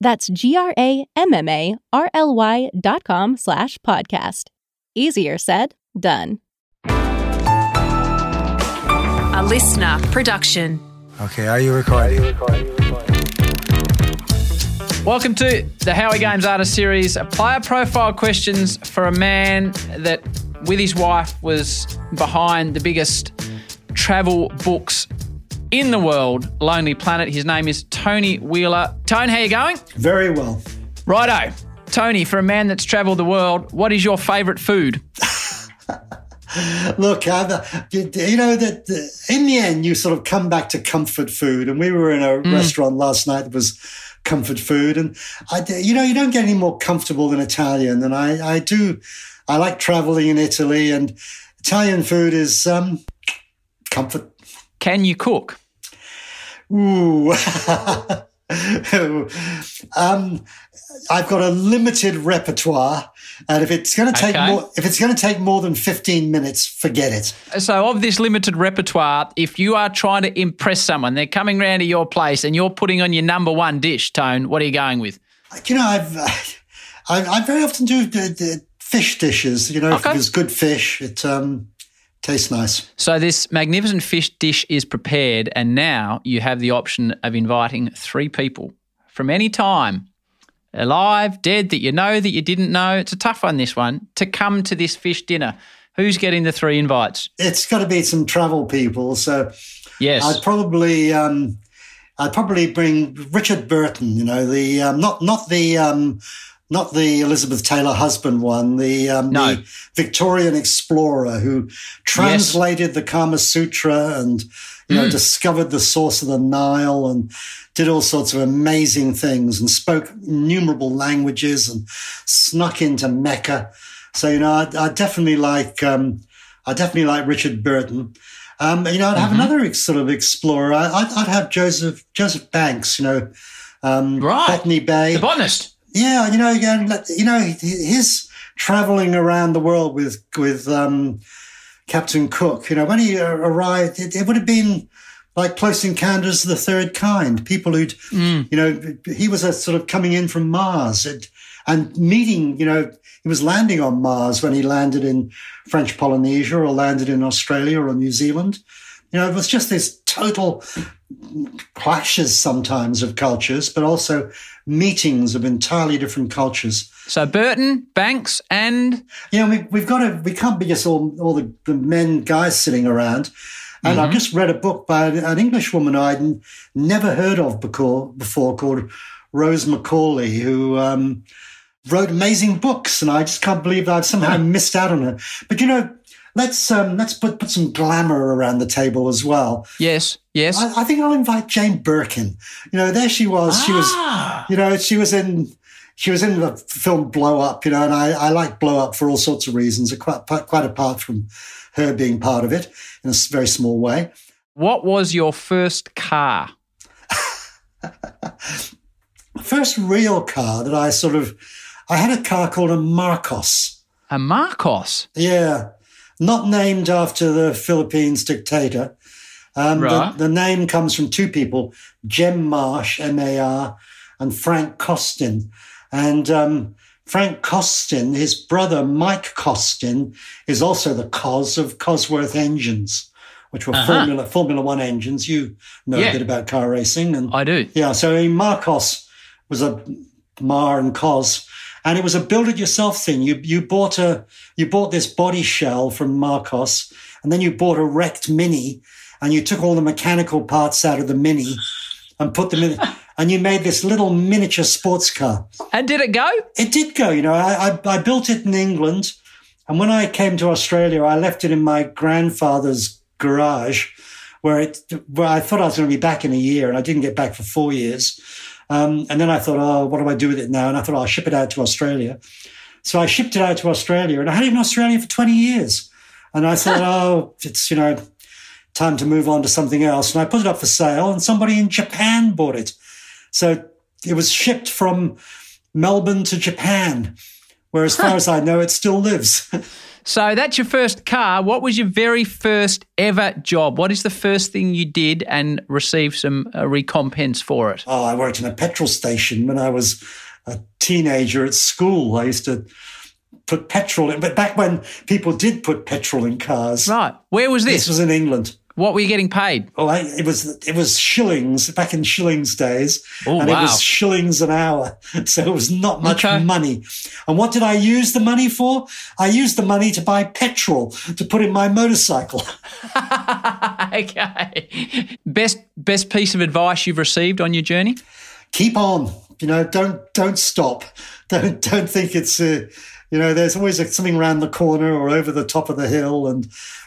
That's G-R-A-M-M-A-R-L-Y dot com slash podcast. Easier said, done. A listener production. Okay, are you recording? Welcome to the Howie Games Artist Series, player profile questions for a man that, with his wife, was behind the biggest travel books in the world, Lonely Planet. His name is Tony Wheeler. Tone, how you going? Very well. Righto. Tony, for a man that's travelled the world, what is your favourite food? Look, uh, you know that in the end, you sort of come back to comfort food. And we were in a mm. restaurant last night that was comfort food, and I, you know, you don't get any more comfortable than Italian. And I, I do, I like traveling in Italy, and Italian food is um, comfort. Can you cook? Ooh. um, I've got a limited repertoire, and if it's going to take okay. more, if it's going to take more than fifteen minutes, forget it. So, of this limited repertoire, if you are trying to impress someone, they're coming round to your place, and you're putting on your number one dish, Tone. What are you going with? You know, I've, I, I very often do the, the fish dishes. You know, okay. if there's good fish, it um, tastes nice. So this magnificent fish dish is prepared, and now you have the option of inviting three people from any time alive, dead, that you know, that you didn't know. It's a tough one, this one, to come to this fish dinner. Who's getting the three invites? It's got to be some travel people. So, yes, I'd probably, um, I'd probably bring Richard Burton. You know, the um, not not the um, not the Elizabeth Taylor husband one, the, um, no. the Victorian explorer who translated yes. the Kama Sutra and you know mm. discovered the source of the Nile and did all sorts of amazing things and spoke innumerable languages and snuck into Mecca. So, you know, I, I definitely like, um, I definitely like Richard Burton. Um, you know, I'd have mm-hmm. another sort of explorer. I, would I'd have Joseph, Joseph Banks, you know, um, right. Botany Bay. The botanist. Yeah. You know, again, you know, his traveling around the world with, with, um, Captain Cook, you know, when he arrived, it, it would have been, like Close Encounters of the Third Kind, people who'd, mm. you know, he was a sort of coming in from Mars and, and meeting, you know, he was landing on Mars when he landed in French Polynesia or landed in Australia or New Zealand. You know, it was just this total clashes sometimes of cultures, but also meetings of entirely different cultures. So Burton, Banks, and yeah, we, we've got to. We can't be just all all the, the men guys sitting around. And mm-hmm. I've just read a book by an English woman I'd never heard of before, before called Rose Macaulay, who um, wrote amazing books. And I just can't believe that I've somehow missed out on her. But you know, let's um, let's put put some glamour around the table as well. Yes, yes. I, I think I'll invite Jane Birkin. You know, there she was. Ah. She was, ah. you know, she was in she was in the film Blow Up. You know, and I, I like Blow Up for all sorts of reasons, quite quite apart from her being part of it in a very small way. What was your first car? first real car that I sort of, I had a car called a Marcos. A Marcos? Yeah. Not named after the Philippines dictator. Um, right. the, the, name comes from two people, Jem Marsh, M-A-R, and Frank Costin. And um, Frank Costin, his brother Mike Costin, is also the cause of Cosworth engines, which were uh-huh. Formula Formula One engines. You know yeah. a bit about car racing, and I do. Yeah, so Marcos was a Mar and Cos, and it was a build-it-yourself thing. You you bought a you bought this body shell from Marcos, and then you bought a wrecked Mini, and you took all the mechanical parts out of the Mini, and put them in, and you made this little miniature sports car. And did it go? It did go. You know, I I, I built it in England, and when I came to Australia, I left it in my grandfather's garage, where it where I thought I was going to be back in a year, and I didn't get back for four years. Um, and then I thought, oh, what do I do with it now? And I thought, I'll ship it out to Australia. So I shipped it out to Australia, and I had it in Australia for 20 years. And I thought, oh, it's, you know, time to move on to something else. And I put it up for sale, and somebody in Japan bought it. So it was shipped from Melbourne to Japan, where, as far as I know, it still lives. So that's your first car. What was your very first ever job? What is the first thing you did and received some uh, recompense for it? Oh, I worked in a petrol station when I was a teenager at school. I used to put petrol in, but back when people did put petrol in cars. Right. Where was this? This was in England. What were you getting paid? Oh, I, it was it was shillings back in shillings days, oh, and wow. it was shillings an hour, so it was not much Okay. money. And what did I use the money for? I used the money to buy petrol to put in my motorcycle. okay. Best best piece of advice you've received on your journey? Keep on, you know. Don't don't stop. Don't don't think it's uh, you know. There's always something around the corner or over the top of the hill, and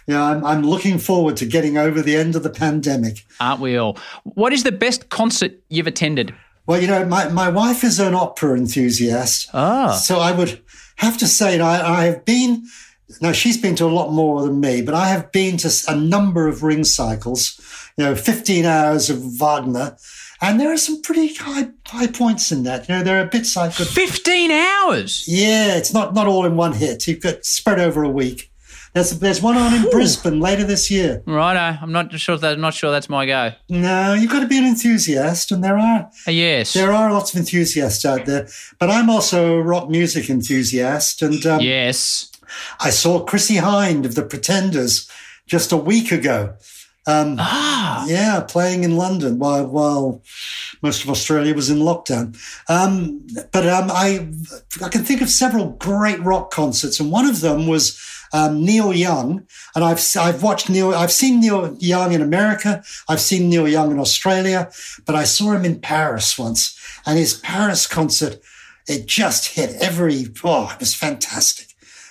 you know. I'm I'm looking forward to getting over the end of the pandemic. Aren't we all? What is the best concert you've attended? Well, you know, my, my wife is an opera enthusiast. Ah. So I would have to say that I, I have been, now she's been to a lot more than me, but I have been to a number of ring cycles, you know, 15 hours of Wagner. And there are some pretty high, high points in that. You know, there are bits I could, 15 hours. yeah, it's not, not all in one hit. You've got spread over a week. There's, there's one on in Brisbane later this year. Right, I'm not sure that I'm not sure that's my go. No, you've got to be an enthusiast, and there are Uh, yes. There are lots of enthusiasts out there, but I'm also a rock music enthusiast. And um, yes. I saw Chrissie Hynde of the Pretenders just a week ago. Um, Ah. yeah, playing in London while while most of Australia was in lockdown. Um, but um, I I can think of several great rock concerts, and one of them was um, Neil Young. And I've I've watched Neil. I've seen Neil Young in America. I've seen Neil Young in Australia, but I saw him in Paris once, and his Paris concert it just hit every. Oh, it was fantastic.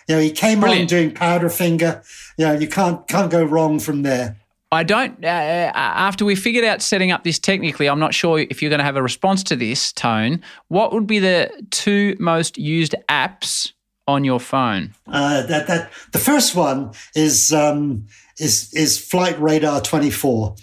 You know, he came on doing Powderfinger. You know, you can't can't go wrong from there. I don't. Uh, after we figured out setting up this technically, I'm not sure if you're going to have a response to this tone. What would be the two most used apps on your phone? Uh, that that the first one is um, is is Flight Radar 24.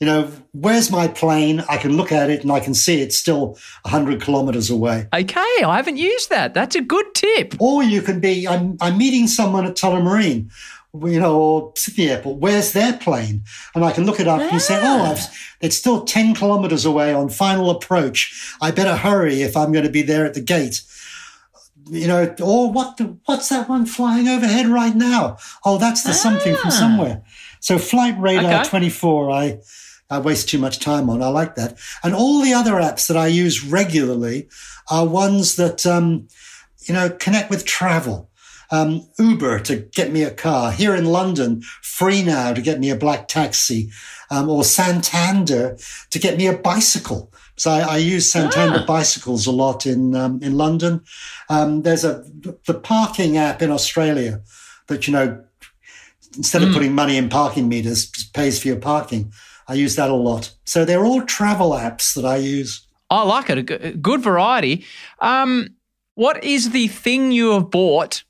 You know, where's my plane? I can look at it and I can see it's still 100 kilometers away. Okay, I haven't used that. That's a good tip. Or you can be, I'm, I'm meeting someone at Tullamarine, you know, or Sydney Airport. Where's their plane? And I can look it up and say, oh, I've, it's still 10 kilometers away on final approach. I better hurry if I'm going to be there at the gate. You know, or what? The, what's that one flying overhead right now? Oh, that's the something from somewhere. So Flight Radar Okay. 24, I, I waste too much time on. I like that. And all the other apps that I use regularly are ones that, um, you know, connect with travel. Um, Uber to get me a car here in London, free now to get me a black taxi, um, or Santander to get me a bicycle. So I, I use Santander bicycles a lot in um, in London. Um, there's a the parking app in Australia that you know instead of putting money in parking meters pays for your parking. I use that a lot. So they're all travel apps that I use. I like it. A good variety. Um, what is the thing you have bought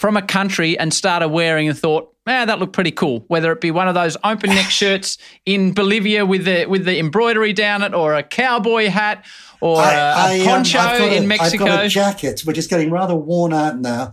from a country and started wearing and thought, "Man, that looked pretty cool." Whether it be one of those open neck shirts in Bolivia with the with the embroidery down it, or a cowboy hat, or a a um, poncho a- in Mexico. I've got a jacket, which is getting rather worn out now,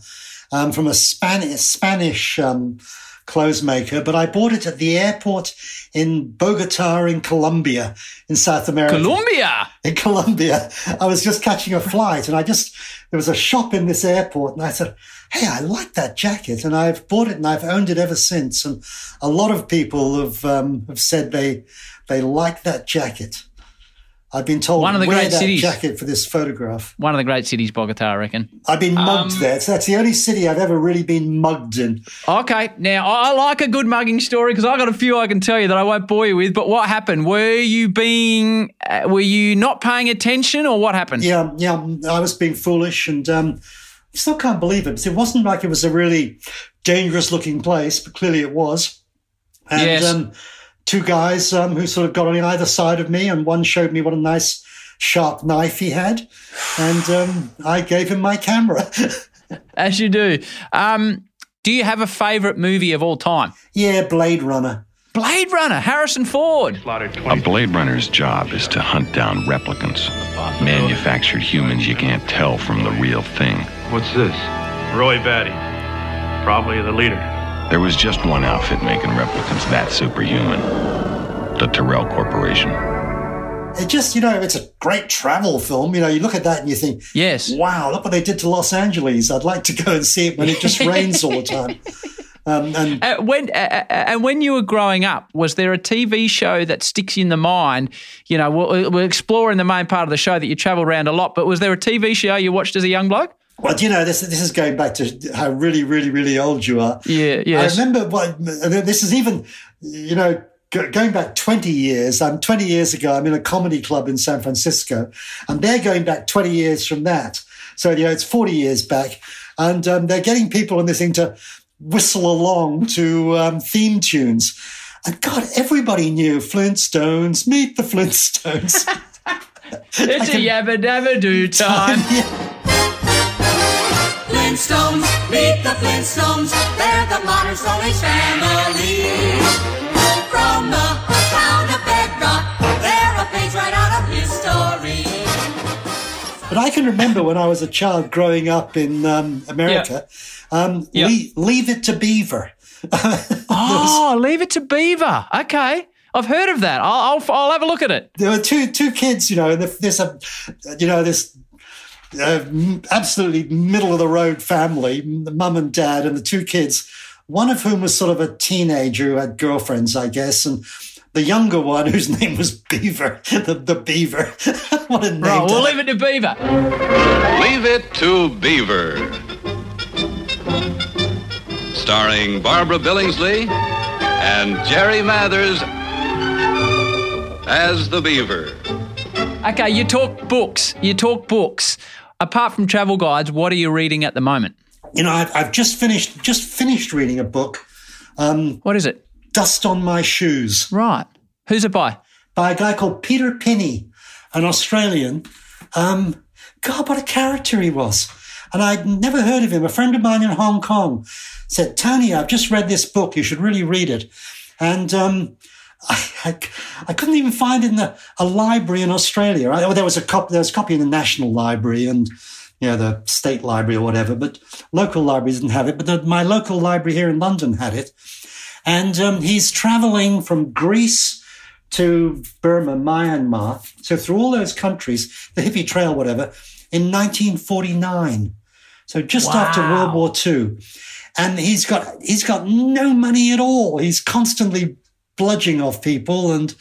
um, from a Spanish Spanish um, clothes maker. But I bought it at the airport in Bogota, in Colombia, in South America. Colombia. in Colombia. I was just catching a flight, and I just there was a shop in this airport, and I said, "Hey, I like that jacket," and I've bought it and I've owned it ever since. And a lot of people have um, have said they they like that jacket. I've been told One of the great cities. jacket for this photograph. One of the great cities, Bogota, I reckon. I've been mugged Um, there. So that's the only city I've ever really been mugged in. Okay, now I I like a good mugging story because I got a few I can tell you that I won't bore you with. But what happened? Were you being, uh, were you not paying attention, or what happened? Yeah, yeah, I was being foolish and um, I still can't believe it. It wasn't like it was a really dangerous looking place, but clearly it was. And Yes. um, two guys um, who sort of got on either side of me, and one showed me what a nice sharp knife he had, and um, I gave him my camera. As you do. Um, do you have a favourite movie of all time? yeah, Blade Runner. Blade Runner, Harrison Ford. A Blade Runner's job is to hunt down replicants, manufactured humans you can't tell from the real thing. What's this? Roy Batty. Probably the leader. There was just one outfit making replicants that superhuman the Tyrell Corporation. It just, you know, it's a great travel film. You know, you look at that and you think, Yes. wow, look what they did to Los Angeles. I'd like to go and see it when it just rains all the time. Um, and Uh, when uh, uh, and when you were growing up, was there a TV show that sticks in the mind? You know, we're, we're exploring the main part of the show that you travel around a lot, but was there a TV show you watched as a young bloke? Well, do you know this? This is going back to how really, really, really old you are. Yeah, yes. I remember what this is even, you know, going back twenty years. I'm twenty years ago. I'm in a comedy club in San Francisco, and they're going back twenty years from that. So you know, it's forty years back, and um, they're getting people in this thing to whistle along to um, theme tunes. And God, everybody knew Flintstones. Meet the Flintstones. It's a yabba dabba do time. Flintstones, meet the Flintstones. They're the modern Stone Age family. From the town of Bedrock, they're a page right out of history. But I can remember when I was a child growing up in um, America, um, Yeah. Le- Leave It to Beaver. oh, leave it to Beaver. Okay, I've heard of that. I'll, I'll I'll have a look at it. There were two two kids, you know, and there's a, you know, this uh, absolutely middle of the road family, the mum and dad, and the two kids. One of whom was sort of a teenager who had girlfriends, I guess, and the younger one whose name was Beaver, the, the Beaver. what a name! Right, we'll leave it to Beaver. Leave It to Beaver. Starring Barbara Billingsley and Jerry Mathers as the Beaver. Okay, you talk books. You talk books. Apart from travel guides, what are you reading at the moment? You know, I've, I've just finished just finished reading a book, What is it? Dust on My Shoes. Right. Who's it by? by a guy called Peter Pinney, an Australian. Um, God, what a character he was. And I'd never heard of him. A friend of mine in Hong Kong said, Tony, I've just read this book. You should really read it. And um, I, I, I couldn't even find it in the, a library in Australia. I, well, there was a copy, there was a copy in the National Library and you know, the state library or whatever, but local libraries didn't have it. But the, my local library here in London had it. And um, he's traveling from Greece to Burma, Myanmar, so through all those countries, the hippie trail, whatever, in 1949. So just after World War II. And he's got he's got no money at all. He's constantly bludging off people and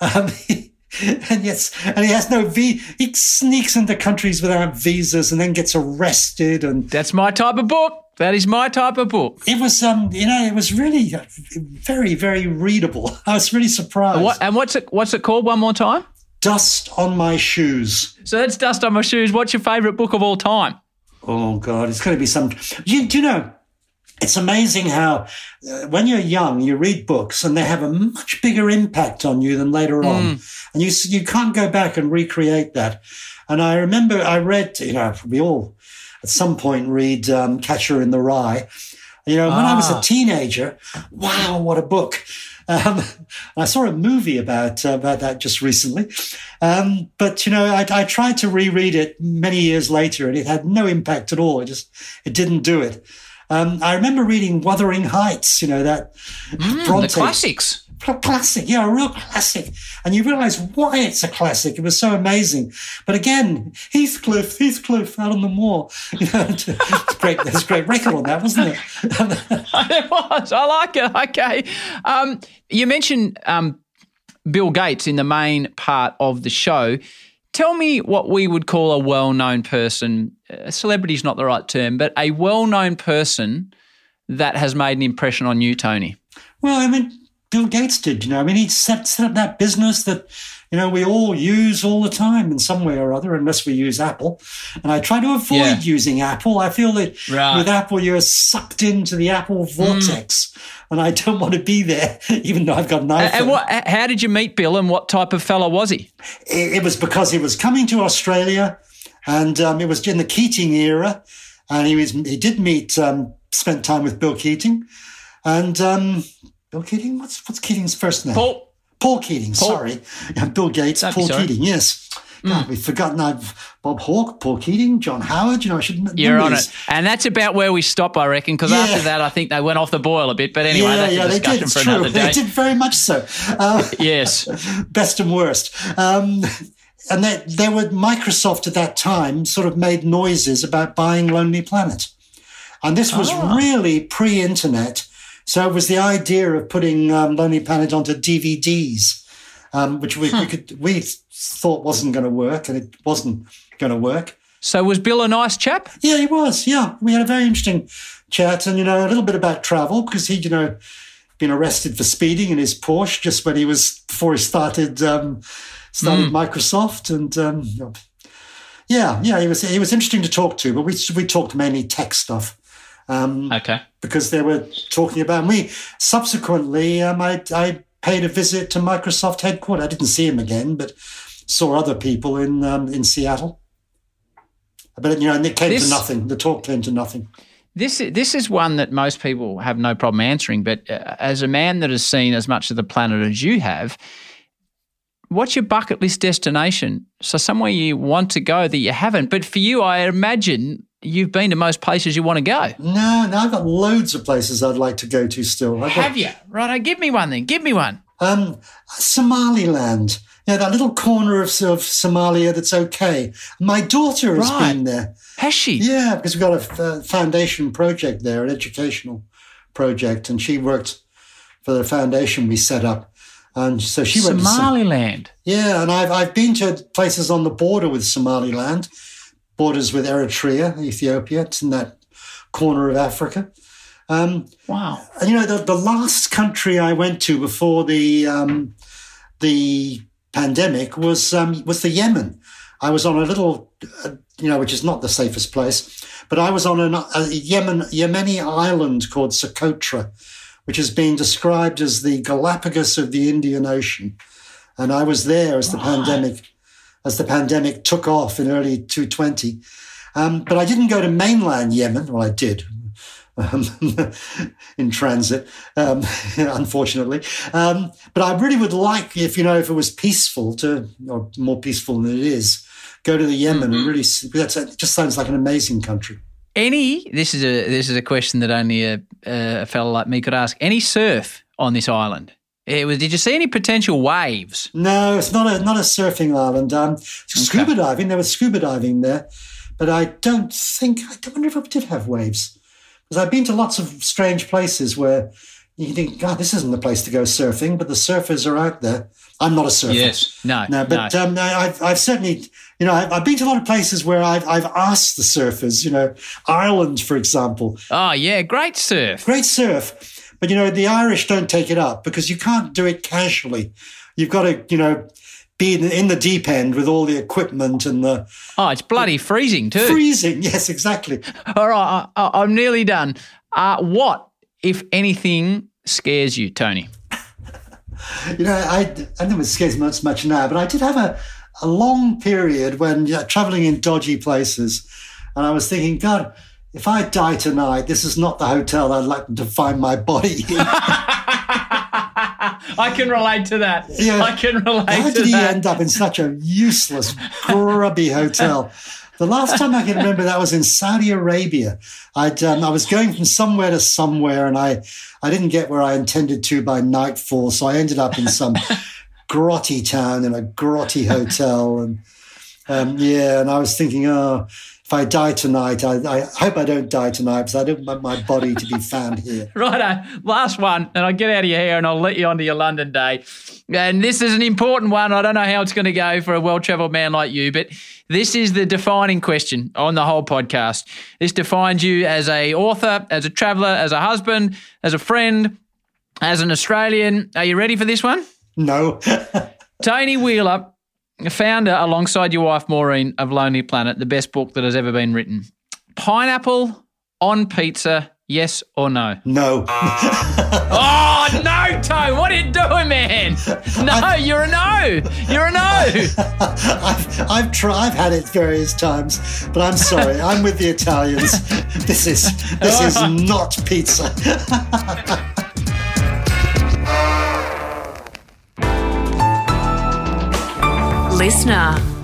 um, and yes, and he has no v. He sneaks into countries without visas and then gets arrested. And That's my type of book. That is my type of book. it was, um, you know, it was really uh, very, very readable. I was really surprised. What, and what's it? What's it called? One more time. Dust on my shoes. So that's dust on my shoes. What's your favourite book of all time? Oh God, it's going to be some. You, do you know? It's amazing how, uh, when you're young, you read books and they have a much bigger impact on you than later on, and you you can't go back and recreate that. And I remember I read, you know, we all at some point read um, Catcher in the Rye. You know, when I was a teenager, wow, what a book! Um, I saw a movie about uh, about that just recently, um, but you know, I, I tried to reread it many years later, and it had no impact at all. It just it didn't do it. Um, I remember reading Wuthering Heights. You know that The Bronte classics. Cl- classic, yeah, a real classic. And you realize why it's a classic. It was so amazing. But again, Heathcliff, Heathcliff out on the moor. You know, it's great. There's a great record on that, wasn't it? it was. I like it. Okay. Um, you mentioned um, Bill Gates in the main part of the show. Tell me what we would call a well known person. A celebrity is not the right term, but a well known person that has made an impression on you, Tony. Well, I mean, Bill Gates did, you know. I mean, he set, set up that business that, you know, we all use all the time in some way or other, unless we use Apple. And I try to avoid Yeah. using Apple. I feel that Right. with Apple, you're sucked into the Apple vortex. And I don't want to be there, even though I've got an iPhone. And what, how did you meet Bill and what type of fellow was he? it, it was because he was coming to Australia, and um, it was in the Keating era, and he was he did meet um, spent time with Bill Keating, and um, Bill Keating. What's what's Keating's first name? Paul. Paul Keating. Sorry, yeah, Bill Gates. Paul. Hmm. Keating. Yes. God, we've forgotten I've Bob Hawke, Paul Keating, John Howard. You know, I should You're on these. it. And that's about where we stop, I reckon, because Yeah. after that, I think they went off the boil a bit. But anyway, yeah, that's yeah, a they discussion did. For true. another day. They did very much so. Uh, Yes. best and worst. Um, and that they were Microsoft at that time sort of made noises about buying Lonely Planet, and this was really pre-internet. So it was the idea of putting um, Lonely Planet onto DVDs, um, which we, we could we thought wasn't going to work, and it wasn't going to work. So was Bill a nice chap? Yeah, he was. Yeah, we had a very interesting chat, and you know a little bit about travel because he, you know, been arrested for speeding in his Porsche just when he was before he started um, started Microsoft, and um, yeah, yeah, he was he was interesting to talk to. But we we talked mainly tech stuff um, Okay. because they were talking about me. Subsequently, um, I I paid a visit to Microsoft headquarters. I didn't see him again, but saw other people in um, in Seattle. But you know, and it came This- to nothing. The talk came to nothing. This this is one that most people have no problem answering. But uh, as a man that has seen as much of the planet as you have, what's your bucket list destination? So somewhere you want to go that you haven't. But for you, I imagine you've been to most places you want to go. No, no, I've got loads of places I'd like to go to still. I've got, you? Right, give me one then. Give me one. Um, Somaliland. Yeah, that little corner of, of Somalia that's okay. My daughter has Right. been there. Has she? Yeah, because we've got a uh, foundation project there, an educational project, and she worked for the foundation we set up. And so she went to Somaliland. Yeah, and I've I've been to places on the border with Somaliland, borders with Eritrea, Ethiopia. It's in that corner of Africa. Um, Wow. you know, the, the last country I went to before the um, the pandemic was um, was the Yemen. I was on a little, uh, you know, which is not the safest place, but I was on an, a Yemen Yemeni island called Socotra, which has been described as the Galapagos of the Indian Ocean. And I was there as the pandemic as the pandemic took off in early 220. Um, but I didn't go to mainland Yemen. Well, I did um, in transit, um, unfortunately. Um, but I really would like, if you know, if it was peaceful to, or more peaceful than it is, go to the Yemen and really. see- That's it just sounds like an amazing country. Any? This is a this is a question that only a, a fellow like me could ask. Any surf on this island? It was, did you see any potential waves? No, it's not a not a surfing island. Um, scuba diving. There was scuba diving there, but I don't think. I wonder if it did have waves because I've been to lots of strange places where you think, God, this isn't the place to go surfing, but the surfers are out there. I'm not a surfer. Yes, No. No, but Um, no, I've, I've certainly, you know, I've, I've been to a lot of places where I've, I've asked the surfers, you know, Ireland, for example, oh yeah, great surf. great surf, but you know, the Irish don't take it up because you can't do it casually. You've got to, you know, be in the, in the deep end with all the equipment and the Oh, it's bloody freezing too. freezing. Yes, exactly. All right, I, I'm nearly done. Uh, what, if anything, scares you, Tony? You know, I, I don't know if it scares me much, much now, but I did have a, a long period when you know, traveling in dodgy places. And I was thinking, God, if I die tonight, this is not the hotel I'd like them to find my body in. I can relate to that. Yeah. I can relate How to did he that. end up in such a useless, grubby hotel? The last time I can remember that was in Saudi Arabia. I'd um, I was going from somewhere to somewhere, and I I didn't get where I intended to by nightfall, so I ended up in some grotty town in a grotty hotel, and um, yeah, and I was thinking, oh, if I die tonight, I, I hope I don't die tonight because I don't want my body to be found here. Righto, last one, and I'll get out of your hair and I'll let you on to your London day. And this is an important one. I don't know how it's going to go for a well travelled man like you, but this is the defining question on the whole podcast. This defines you as a author, as a traveller, as a husband, as a friend, as an Australian. Are you ready for this one? No. Tony Wheeler, founder alongside your wife Maureen of Lonely Planet, the best book that has ever been written. Pineapple on pizza, yes or no? No. oh no, Tone! What are you doing, man? No, I've, you're a no. You're a no. I've I've tried. I've had it various times, but I'm sorry. I'm with the Italians. This is this is not pizza. Listener.